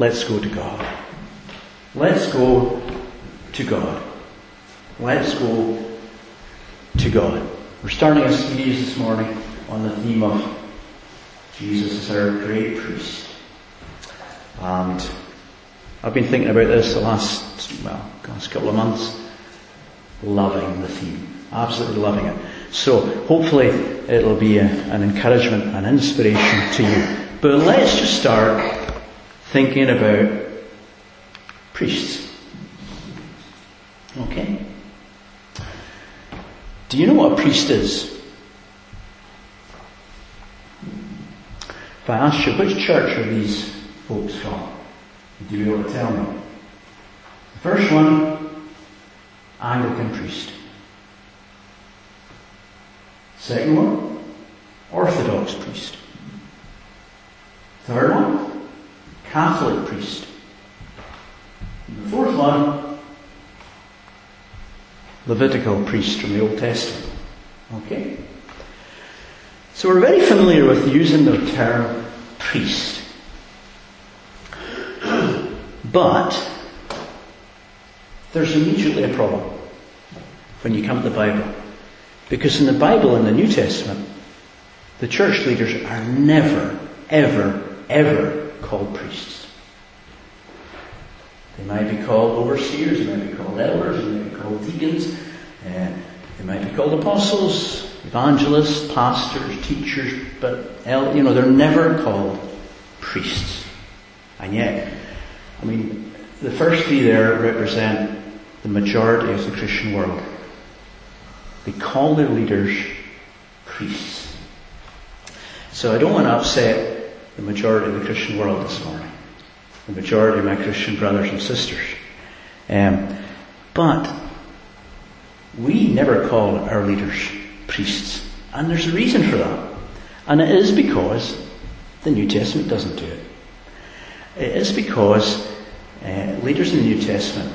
Let's go to God. Let's go to God. Let's go to God. We're starting a series this morning on the theme of Jesus as our great priest. And I've been thinking about this the last, well, last couple of months. Loving the theme. Absolutely loving it. So hopefully it'll be a, an encouragement and inspiration to you. But let's just start thinking about priests. Okay? Do you know what a priest is? If I asked you, which church are these folks from? Would you be able to tell me? The first one, Anglican priest. Second one, Orthodox priest. Third one, Catholic priest. And the fourth one, Levitical priest from the Old Testament. Okay? So we're very familiar with using the term priest. But there's immediately a problem when you come to the Bible. Because in the Bible, in the New Testament, the church leaders are never, ever, ever called priests. They might be called overseers, they might be called elders, they might be called deacons, uh, they might be called apostles, evangelists, pastors, teachers, but you know they're never called priests. And yet, I mean, the first three there represent the majority of the Christian world. They call their leaders priests. So I don't want to upset the majority of the Christian world this morning. The majority of my Christian brothers and sisters. Um, but we never call our leaders priests. And there's a reason for that. And it is because the New Testament doesn't do it. It is because uh, leaders in the New Testament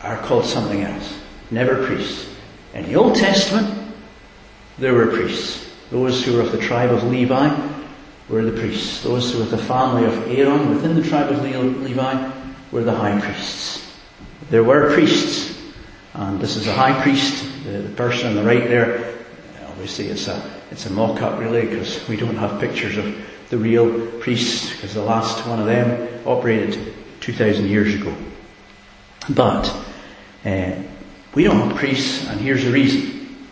are called something else. Never priests. In the Old Testament, there were priests. Those who were of the tribe of Levi were the priests. Those who were the family of Aaron within the tribe of Levi were the high priests. There were priests. And this is a high priest, the, the person on the right there. Obviously it's a, it's a mock-up really because we don't have pictures of the real priests because the last one of them operated 2,000 years ago. But uh, we don't have priests, and here's the reason.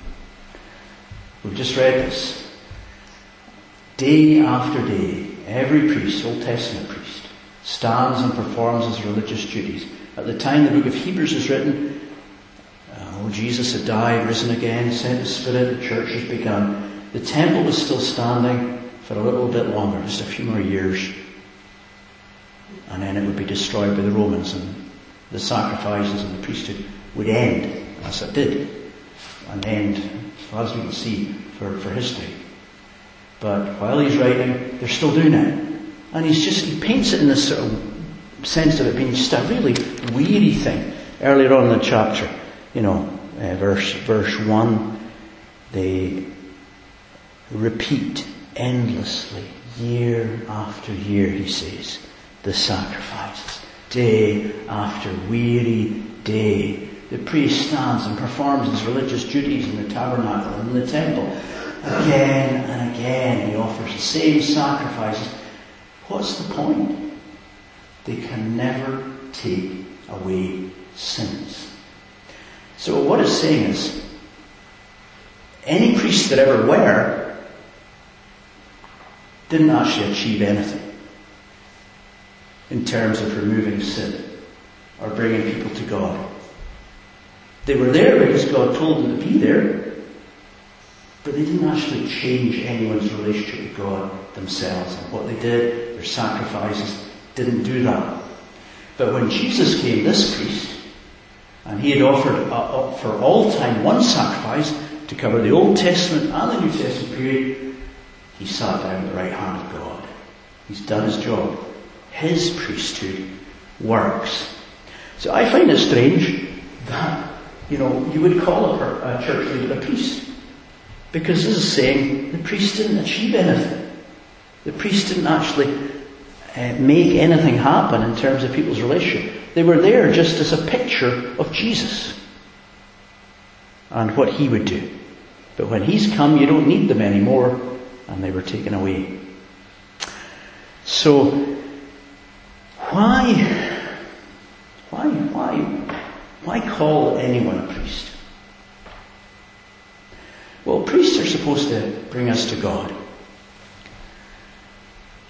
We've just read this. Day after day, every priest, Old Testament priest, stands and performs his religious duties. At the time the book of Hebrews is written, uh, oh, Jesus had died, risen again, sent the Spirit, the church has begun. The temple was still standing for a little bit longer, just a few more years. And then it would be destroyed by the Romans and the sacrifices and the priesthood would end, as it did, and end, as we can see, for, for history. But while he's writing, they're still doing it. And he's just, he paints it in this sort of sense of it being just a really weary thing. Earlier on in the chapter, you know, uh, verse, verse 1, they repeat endlessly, year after year, he says, the sacrifices. Day after weary day, the priest stands and performs his religious duties in the tabernacle and in the temple. Again and again he offers the same sacrifices. What's the point? They can never take away sins. So what it's saying is, any priest that ever were didn't actually achieve anything in terms of removing sin or bringing people to God. They were there because God told them to be there, but they didn't actually change anyone's relationship with God themselves. And what they did, their sacrifices, didn't do that. But when Jesus came, this priest, and he had offered uh, for all time one sacrifice to cover the Old Testament and the New Testament period, he sat down at the right hand of God. He's done his job. His priesthood works. So I find it strange that, you know, you would call a, a church leader a priest. Because this is saying the priest didn't achieve anything. The priest didn't actually uh, make anything happen in terms of people's relationship. They were there just as a picture of Jesus and what he would do. But when he's come, you don't need them anymore, and they were taken away. So, why, why, why, why call anyone a priest? Well, priests are supposed to bring us to God.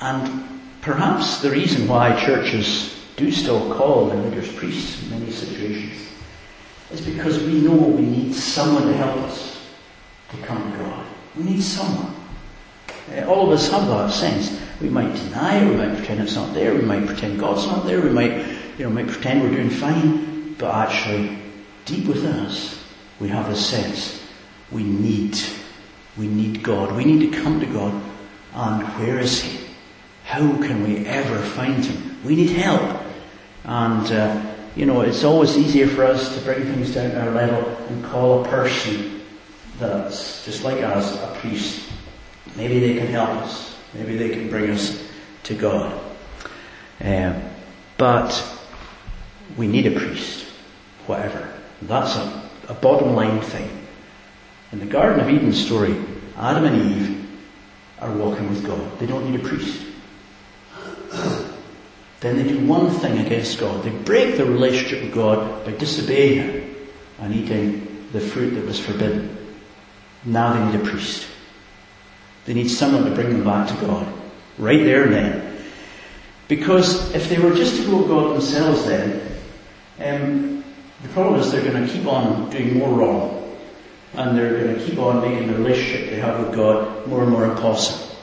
And perhaps the reason why churches do still call their leaders priests in many situations is because we know we need someone to help us to come to God. We need someone. Uh, all of us have that sense. We might deny we might pretend it's not there, we might pretend God's not there, we might, you know, might pretend we're doing fine, but actually, deep within us, we have this sense we need, we need God. We need to come to God. And where is He? How can we ever find Him? We need help. And, uh, you know, it's always easier for us to bring things down to our level and call a person that's just like us, a priest. Maybe they can help us. Maybe they can bring us to God. Um, but we need a priest, whatever. That's a, a bottom line thing. In the Garden of Eden story, Adam and Eve are walking with God. They don't need a priest. then they do one thing against God. They break the relationship with God by disobeying Him and eating the fruit that was forbidden. Now they need a priest. They need someone to bring them back to God. Right there and then. Because if they were just to go to God themselves then, um, the problem is they're going to keep on doing more wrong and they're going to keep on making the relationship they have with God more and more impossible.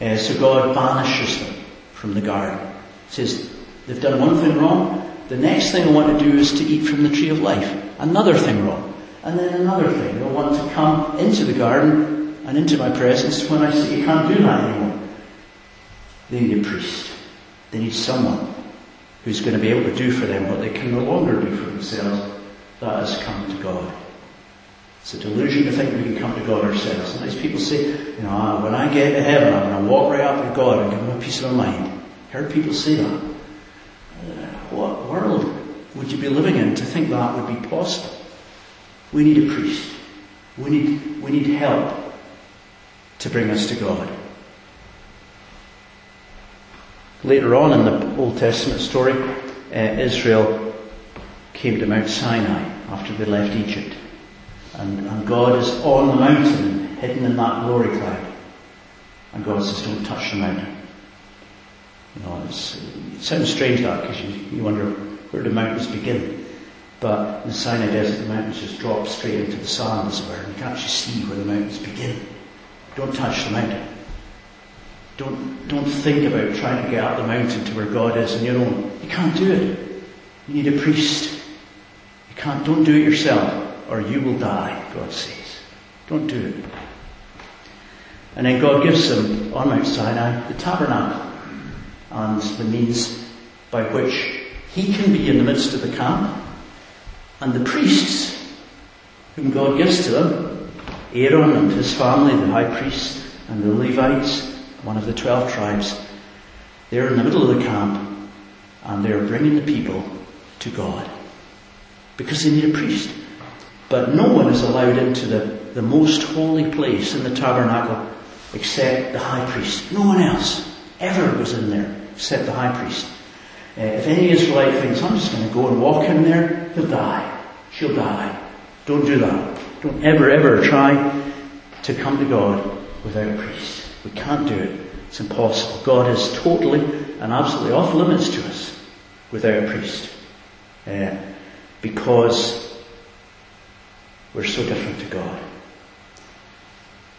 Uh, so God banishes them from the garden. He Says they've done one thing wrong. The next thing they want to do is to eat from the tree of life. Another thing wrong, and then another thing. They'll want to come into the garden and into my presence when I say you can't do that anymore. They need a priest. They need someone who's going to be able to do for them what they can no longer do for themselves. That has come to God. It's a delusion to think we can come to God ourselves. Sometimes people say, you know, ah, when I get to heaven, I'm going to walk right up to God and give him a piece of my mind. Heard people say that. Uh, what world would you be living in to think that would be possible? We need a priest. We need, we need help to bring us to God. Later on in the Old Testament story, uh, Israel came to Mount Sinai after they left Egypt. And, and God is on the mountain, hidden in that glory cloud. And God says, don't touch the mountain. You know, it sounds strange that because you, you wonder where the mountains begin. But in the Sinai Desert, the mountains just drop straight into the sand, as it were, and you can actually see where the mountains begin. Don't touch the mountain. Don't, don't think about trying to get up the mountain to where God is on your own. You can't do it. You need a priest. You can't, don't do it yourself or you will die, God says. Don't do it. And then God gives them on Mount Sinai the tabernacle and the means by which he can be in the midst of the camp and the priests whom God gives to them, Aaron and his family, the high priest and the Levites, one of the twelve tribes, they're in the middle of the camp and they're bringing the people to God because they need a priest. But no one is allowed into the, the most holy place in the tabernacle except the high priest. No one else ever was in there except the high priest. Uh, if any Israelite thinks, I'm just going to go and walk in there, he'll die. She'll die. Don't do that. Don't ever, ever try to come to God without a priest. We can't do it. It's impossible. God is totally and absolutely off limits to us without a priest. Uh, because we're so different to God.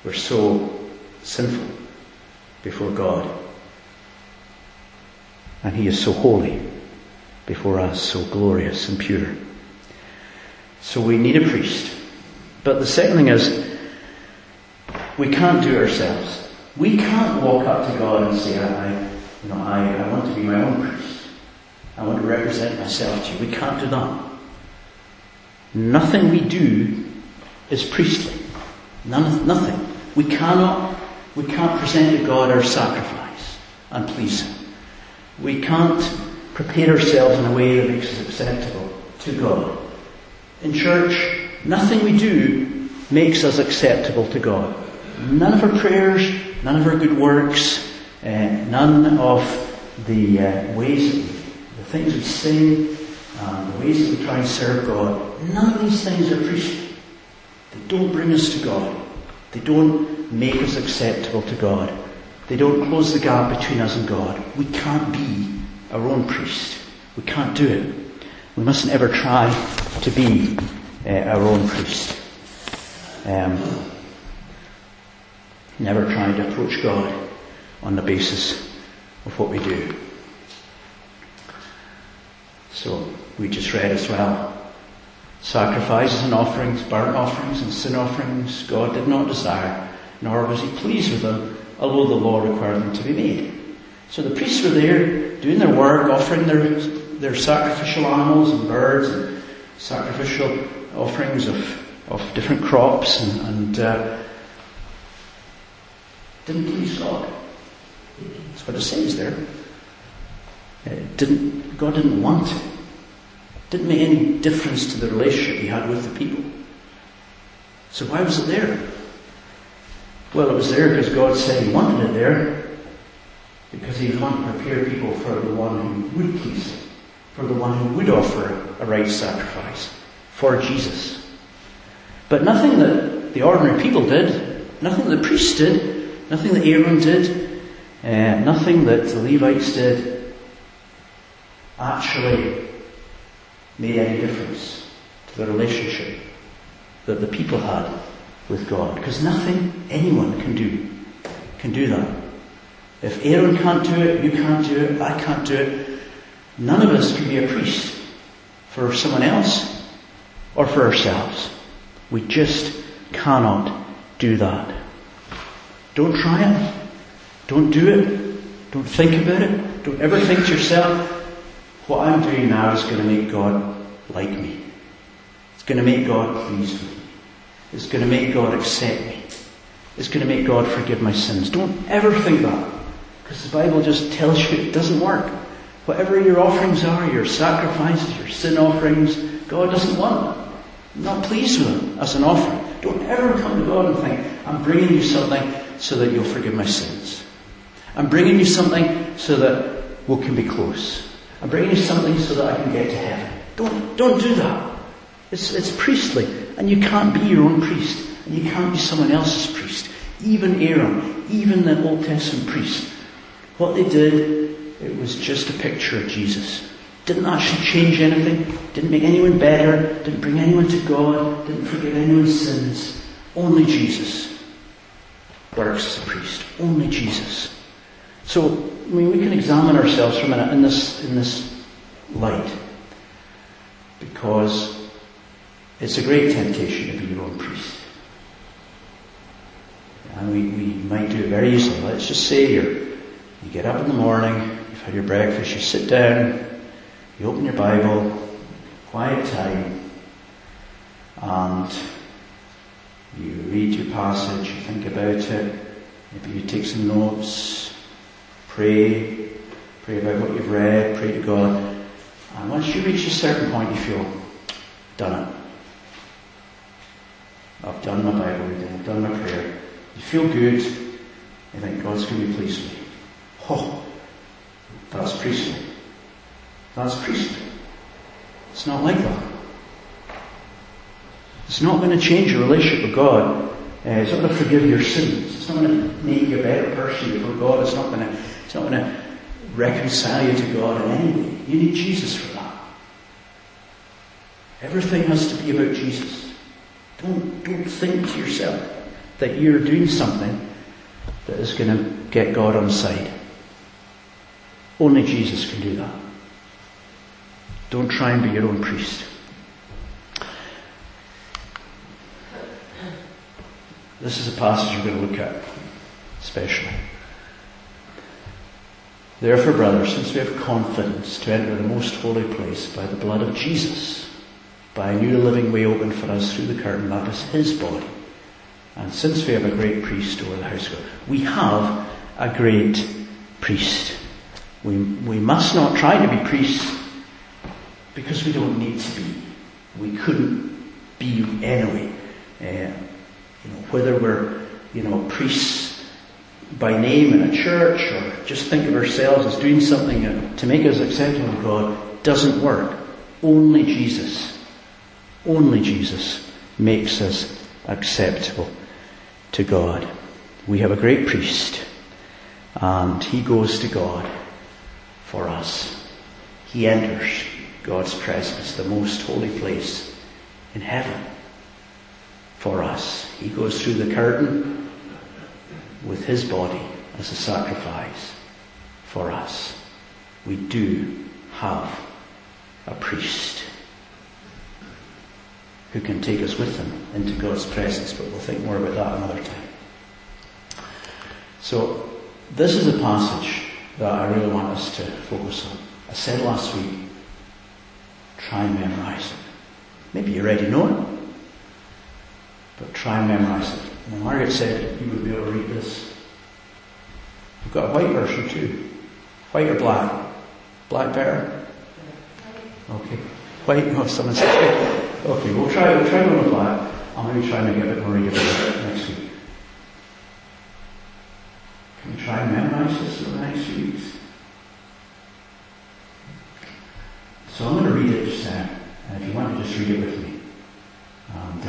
We're so sinful before God. And He is so holy before us, so glorious and pure. So we need a priest. But the second thing is, we can't do it ourselves. We can't walk up to God and say, I, you know, I, I want to be my own priest. I want to represent myself to you. We can't do that. Nothing we do is priestly. None, nothing. We cannot, we can't present to God our sacrifice and please Him. We can't prepare ourselves in a way that makes us acceptable to God. In church, nothing we do makes us acceptable to God. None of our prayers, none of our good works, uh, none of the uh, ways, the things we sing, um, the ways that we try and serve God, none of these things are priestly. They don't bring us to God. They don't make us acceptable to God. They don't close the gap between us and God. We can't be our own priest. We can't do it. We mustn't ever try to be uh, our own priest. Um, never trying to approach God on the basis of what we do. So we just read as well. Sacrifices and offerings, burnt offerings and sin offerings, God did not desire, nor was he pleased with them, although the law required them to be made. So the priests were there doing their work, offering their, their sacrificial animals and birds and sacrificial offerings of, of different crops and, and uh, didn't please God. That's what it says there. It didn't, God didn't want it. Didn't make any difference to the relationship he had with the people. So why was it there? Well, it was there because God said he wanted it there because he wanting to prepare people for the one who would please him, for the one who would offer a right sacrifice, for Jesus. But nothing that the ordinary people did, nothing that the priests did, nothing that Aaron did, uh, nothing that the Levites did actually made any difference to the relationship that the people had with God. Because nothing anyone can do can do that. If Aaron can't do it, you can't do it, I can't do it, none of us can be a priest for someone else or for ourselves. We just cannot do that. Don't try it. Don't do it. Don't think about it. Don't ever think to yourself, what I'm doing now is going to make God like me. It's going to make God pleased with me. It's going to make God accept me. It's going to make God forgive my sins. Don't ever think that. Because the Bible just tells you it doesn't work. Whatever your offerings are, your sacrifices, your sin offerings, God doesn't want them. not pleased with them as an offering. Don't ever come to God and think, I'm bringing you something so that you'll forgive my sins. I'm bringing you something so that we can be close. I'm bringing you something so that I can get to heaven. Don't, don't do that. It's, it's priestly. And you can't be your own priest. And you can't be someone else's priest. Even Aaron, even the Old Testament priest. What they did, it was just a picture of Jesus. Didn't actually change anything. Didn't make anyone better. Didn't bring anyone to God. Didn't forgive anyone's sins. Only Jesus works as a priest. Only Jesus. So, I mean, we can examine ourselves minute in this, in this light. Because it's a great temptation to be your own priest. And we, we might do it very easily. Let's just say you're, you get up in the morning, you've had your breakfast, you sit down, you open your Bible, quiet time, and you read your passage, you think about it, maybe you take some notes, pray, pray about what you've read, pray to God, and once you reach a certain point, you feel, done it. I've done my Bible reading, I've done my prayer. You feel good, you think God's going to with you. Oh, that's priestly. That's priestly. It's not like that. It's not going to change your relationship with God. Uh, it's not going to forgive your sins. It's not going to make you a better person before God. It's not going to, it's not going to reconcile you to God in any way. You need Jesus for that. Everything has to be about Jesus. Don't, don't think to yourself that you're doing something that is going to get God on side. Only Jesus can do that. Don't try and be your own priest. This is a passage we're going to look at, especially. Therefore, brothers, since we have confidence to enter the most holy place by the blood of Jesus, by a new living way opened for us through the curtain, that is his body, and since we have a great priest over the house of God, we have a great priest. We, we must not try to be priests because we don't need to be. We couldn't be anyway. Uh, you know, whether we're, you know, priests by name in a church or just think of ourselves as doing something to make us acceptable to God doesn't work. Only Jesus, only Jesus makes us acceptable to God. We have a great priest and he goes to God for us. He enters God's presence, the most holy place in heaven for us. He goes through the curtain with his body as a sacrifice for us. We do have a priest who can take us with him into God's presence, but we'll think more about that another time. So, this is a passage that I really want us to focus on. I said last week, try and memorize it. Maybe you already know it, but try and memorize it. And Margaret said you would be able to read this. We've got a white version too. White or black? Black better? Okay. White, oh, someone said. Okay, we'll try, we'll try one with black. I'm going to try and make a bit more readable next week. Can we try and memorize this for the next few weeks? So I'm going to read it just now, and if you want to just read it with me. And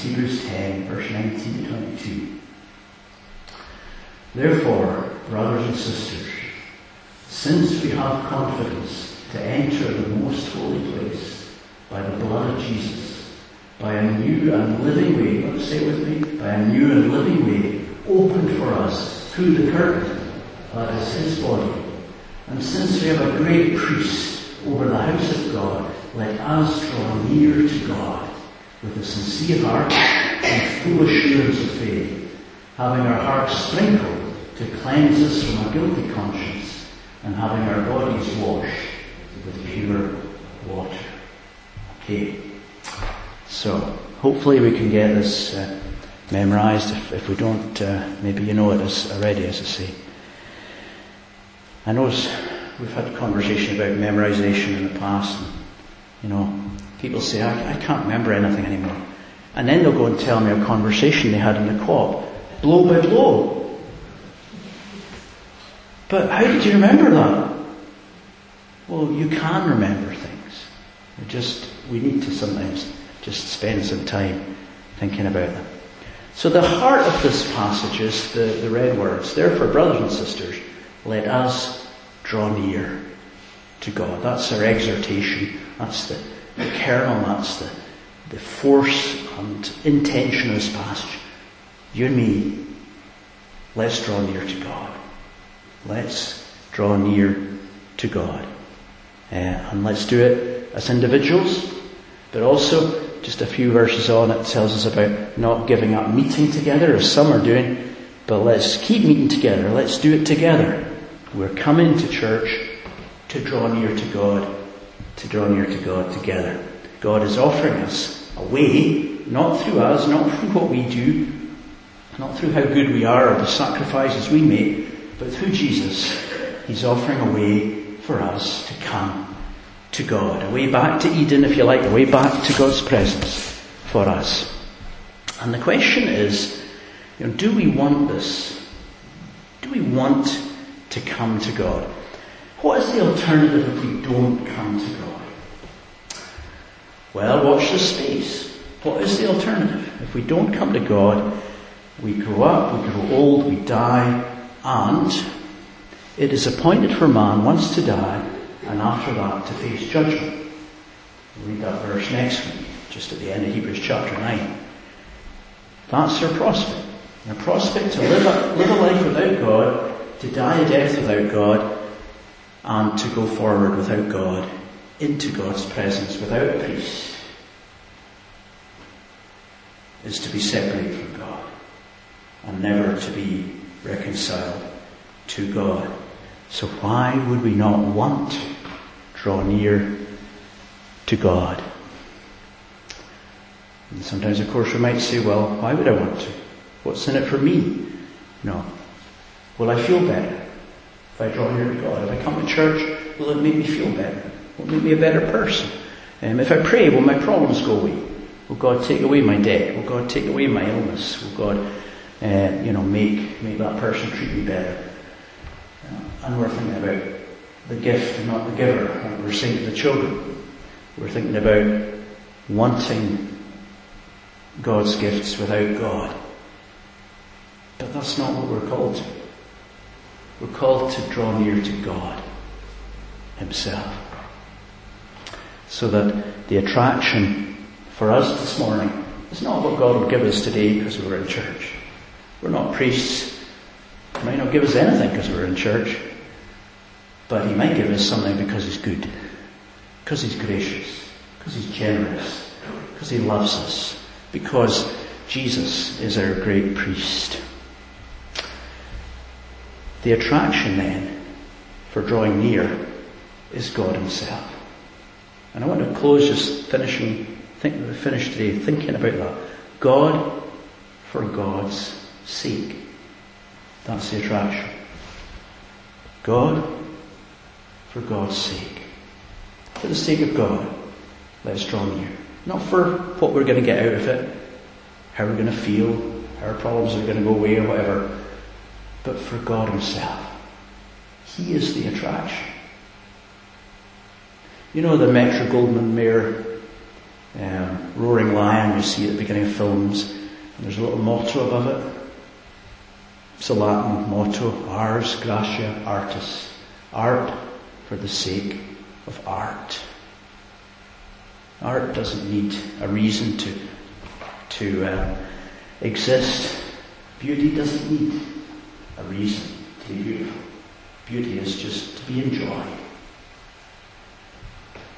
Hebrews 10, verse 19 to 22. Therefore, brothers and sisters, since we have confidence to enter the most holy place by the blood of Jesus, by a new and living way, let's say with me, by a new and living way opened for us through the curtain, that is his body. And since we have a great priest over the house of God, let us draw near to God with a sincere heart and full assurance of faith, having our hearts sprinkled to cleanse us from a guilty conscience, and having our bodies washed with pure water. Okay. So, hopefully we can get this uh, memorized. If, if, we don't, uh, maybe you know it as, already, as I say. I know we've had conversation about memorization in the past. And, you know, people say, I, I can't remember anything anymore. And then they'll go and tell me a conversation they had in the co-op, blow by blow. But how did you remember that? Well, you can remember things. We just, we need to sometimes just spend some time thinking about them. So the heart of this passage is the, the red words. Therefore, brothers and sisters, let us draw near to God. That's our exhortation. That's the, the kernel, that's the, the force and intention of this passage. You and me, let's draw near to God. Let's draw near to God. Uh, and let's do it as individuals, but also just a few verses on it tells us about not giving up meeting together as some are doing, but let's keep meeting together. Let's do it together. We're coming to church to draw near to God to draw near to God together. God is offering us a way, not through us, not through what we do, not through how good we are or the sacrifices we make, but through Jesus. He's offering a way for us to come to God, a way back to Eden, if you like, a way back to God's presence for us. And the question is, you know, do we want this? Do we want to come to God? What is the alternative if we don't come to God? Well, watch the space. What is the alternative? If we don't come to God, we grow up, we grow old, we die, and it is appointed for man once to die, and after that to face judgment. We'll read that verse next week, just at the end of Hebrews chapter 9. That's our prospect. Our prospect to live a, live a life without God, to die a death without God, and to go forward without God into God's presence without peace is to be separated from God and never to be reconciled to God. So why would we not want to draw near to God? And sometimes, of course, we might say, well, why would I want to? What's in it for me? No. Will I feel better? If I draw near to God? If I come to church, will it make me feel better? Will it make me a better person? Um, if I pray, will my problems go away? Will God take away my debt? Will God take away my illness? Will God, uh, you know, make, make that person treat me better? Uh, and we're thinking about the gift and not the giver. We're saying to the children, we're thinking about wanting God's gifts without God. But that's not what we're called to. We're called to draw near to God Himself. So that the attraction for us this morning is not what God would give us today because we're in church. We're not priests. He might not give us anything because we're in church. But He might give us something because He's good. Because He's gracious. Because He's generous. Because He loves us. Because Jesus is our great priest. The attraction then for drawing near is God Himself. And I want to close just finishing, think, we finish today thinking about that. God for God's sake. That's the attraction. God for God's sake. For the sake of God, let's draw near. Not for what we're going to get out of it, how we're going to feel, how our problems are going to go away or whatever but for God Himself. He is the attraction. You know the Metro Goldwyn Mayer um, roaring lion you see at the beginning of films, and there's a little motto above it. It's a Latin motto, ars gratia artis, art for the sake of art. Art doesn't need a reason to to uh, exist. Beauty doesn't need a reason to be beautiful. Beauty is just to be enjoyed.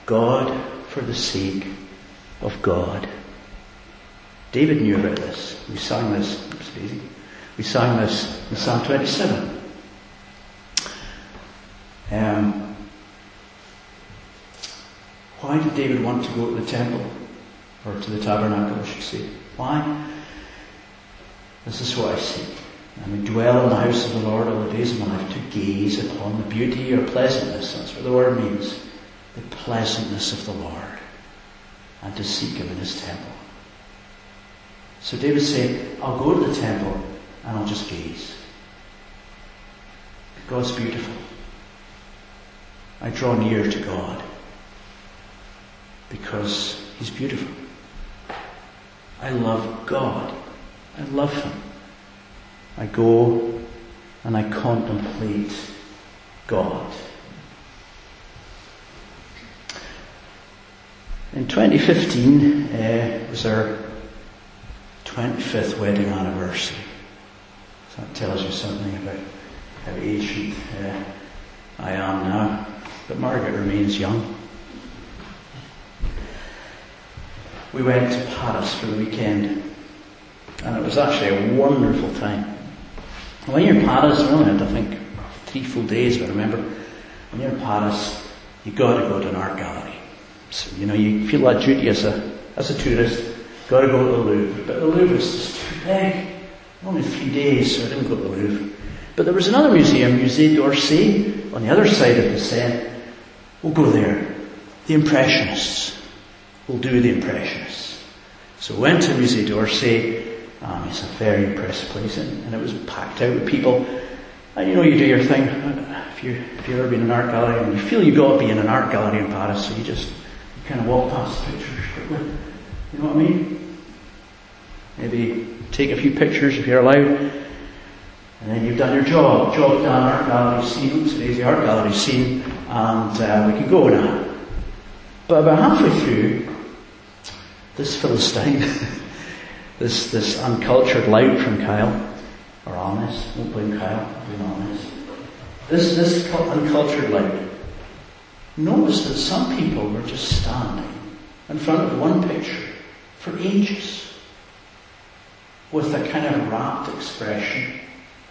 God for the sake of God. David knew about this. We sang this, oops, We sang this in Psalm 27. Um, why did David want to go to the temple? Or to the tabernacle, I should say. Why? This is what I see. And we dwell in the house of the Lord all the days of my life to gaze upon the beauty or pleasantness, that's what the word means, the pleasantness of the Lord, and to seek Him in His temple. So David said, I'll go to the temple and I'll just gaze. God's beautiful. I draw near to God because He's beautiful. I love God. I love Him. I go and I contemplate God. In 2015 uh, was our 25th wedding anniversary. So that tells you something about how ancient uh, I am now. But Margaret remains young. We went to Paris for the weekend, and it was actually a wonderful time. When you're in Paris, we only had, I think, three full days, but remember, when you're in Paris, you've got to go to an art gallery. So, you know, you feel that duty as a, as a tourist, got to go to the Louvre. But the Louvre is just too big. Only three days, so I didn't go to the Louvre. But there was another museum, Musée d'Orsay, on the other side of the Seine. We'll go there. The Impressionists. We'll do the Impressionists. So we went to Musée d'Orsay, um, it's a very impressive place, and, and, it was packed out with people. And you know, you do your thing. If you if you've ever been in an art gallery, and you feel you've got to be in an art gallery in Paris, so you just you kind of walk past the pictures quickly. You know what I mean? Maybe take a few pictures if you're allowed, and then you've done your job. Job done. Art gallery seen. Today's the art gallery seen, and uh, we can go now. But about halfway through, this Philistine. this, this uncultured lout from Kyle, or honest, don't blame Kyle, blame honest. This, this uncultured lout. Notice that some people were just standing in front of one picture for ages with a kind of rapt expression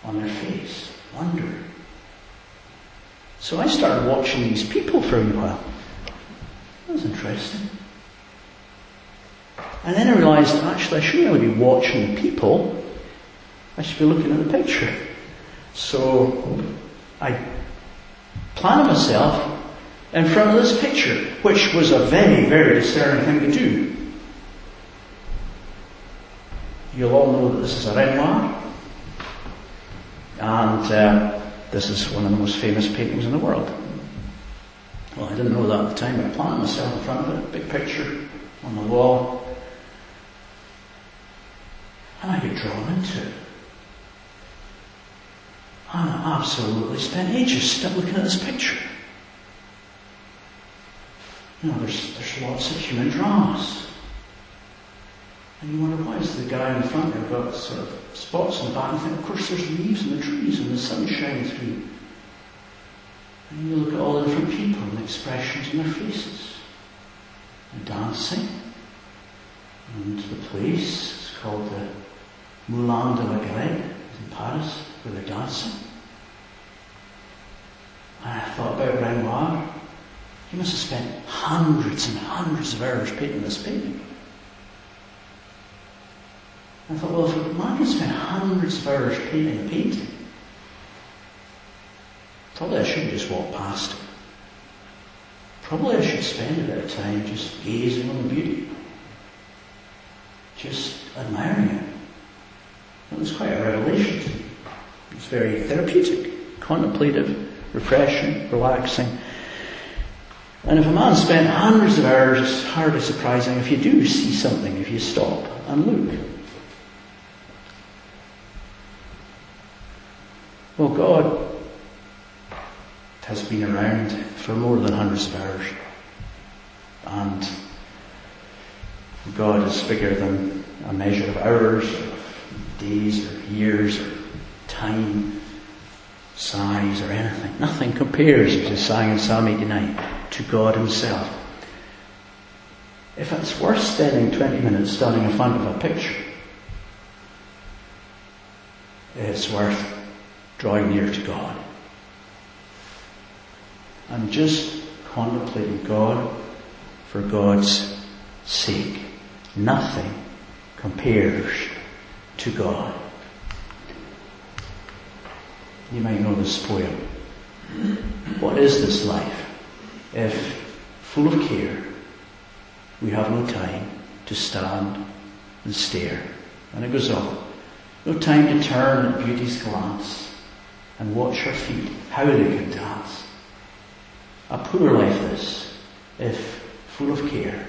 on their face, wonder. So I started watching these people for a while. That was interesting. And then I realised, actually, I shouldn't really be watching people. I should be looking at the picture. So I planted myself in front of this picture, which was a very, very disturbing thing to do. You'll all know that this is a Renoir, and uh, this is one of the most famous paintings in the world. Well, I didn't know that at the time, but I planted myself in front of it, big picture on the wall, and I get drawn into I absolutely spent ages still looking at this picture. You know, there's, there's lots of human dramas. And you wonder, why is the guy in front there got sort of spots in the back? And think, of course, there's leaves in the trees and the sun shines through. And you look at all the different people and the expressions in their faces. And dancing. And the place is called the Moulin de la Galette in Paris, where they're dancing. And I thought about Renoir. He must have spent hundreds and hundreds of hours painting this painting. I thought, well, if a man can spend hundreds of hours painting a painting, probably I shouldn't just walk past it. Probably I should spend a bit of time just gazing on the beauty, just admiring it. It was quite a revelation to me. It was very therapeutic, contemplative, refreshing, relaxing. And if a man spent hundreds of hours, it's hardly surprising if you do see something, if you stop and look. Well, God has been around for more than hundreds of hours. And God is bigger than a measure of hours, days, or years, or time, size, or anything. Nothing compares, as is sang in Psalm 89, to God Himself. If it's worth spending 20 minutes standing in front of a picture, it's worth drawing near to God. And just contemplating God for God's sake. Nothing compares to God. You might know this poem. What is this life if, full of care, we have no time to stand and stare? And it goes on. No time to turn at beauty's glance and watch her feet, how they can dance. A poor life this, if, full of care,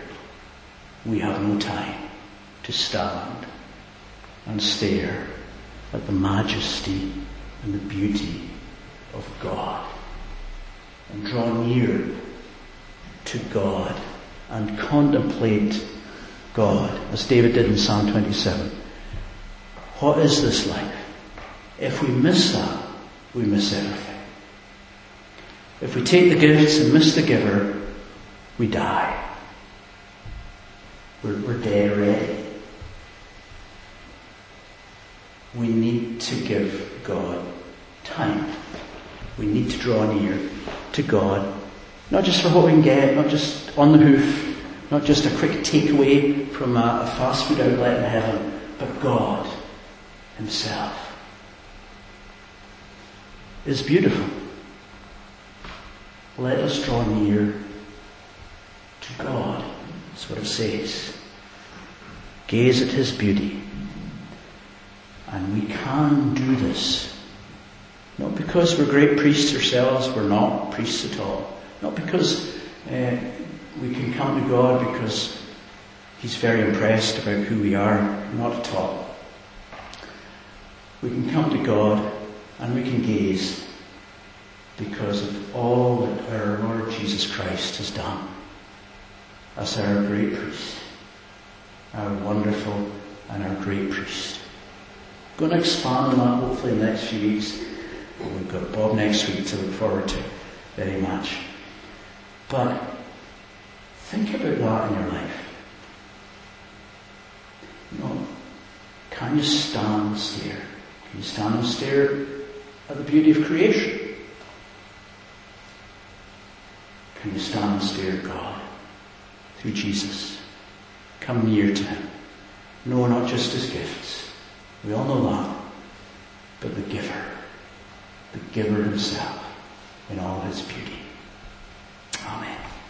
we have no time to stand and stare at the majesty and the beauty of God and draw near to God and contemplate God, as David did in Psalm 27. What is this life? If we miss that, we miss everything. If we take the gifts and miss the giver, we die. We're, we're dead already. We need to give God time. We need to draw near to God, not just for what we can get, not just on the hoof, not just a quick takeaway from a, a fast food outlet in heaven, but God Himself is beautiful. Let us draw near to God. That's what it says. Gaze at His beauty. And we can do this. Not because we're great priests ourselves, we're not priests at all. Not because uh, we can come to God because He's very impressed about who we are. Not at all. We can come to God and we can gaze because of all that our Lord Jesus Christ has done as our great priest, our wonderful and our great priest. Going to expand on that hopefully in the next few weeks. We've got Bob next week to look forward to very much. But think about that in your life. You know, can you stand and stare? Can you stand and stare at the beauty of creation? Can you stand and stare at God through Jesus? Come near to Him. No, not just His gifts. We all know love, but the giver, the giver himself in all his beauty. Amen.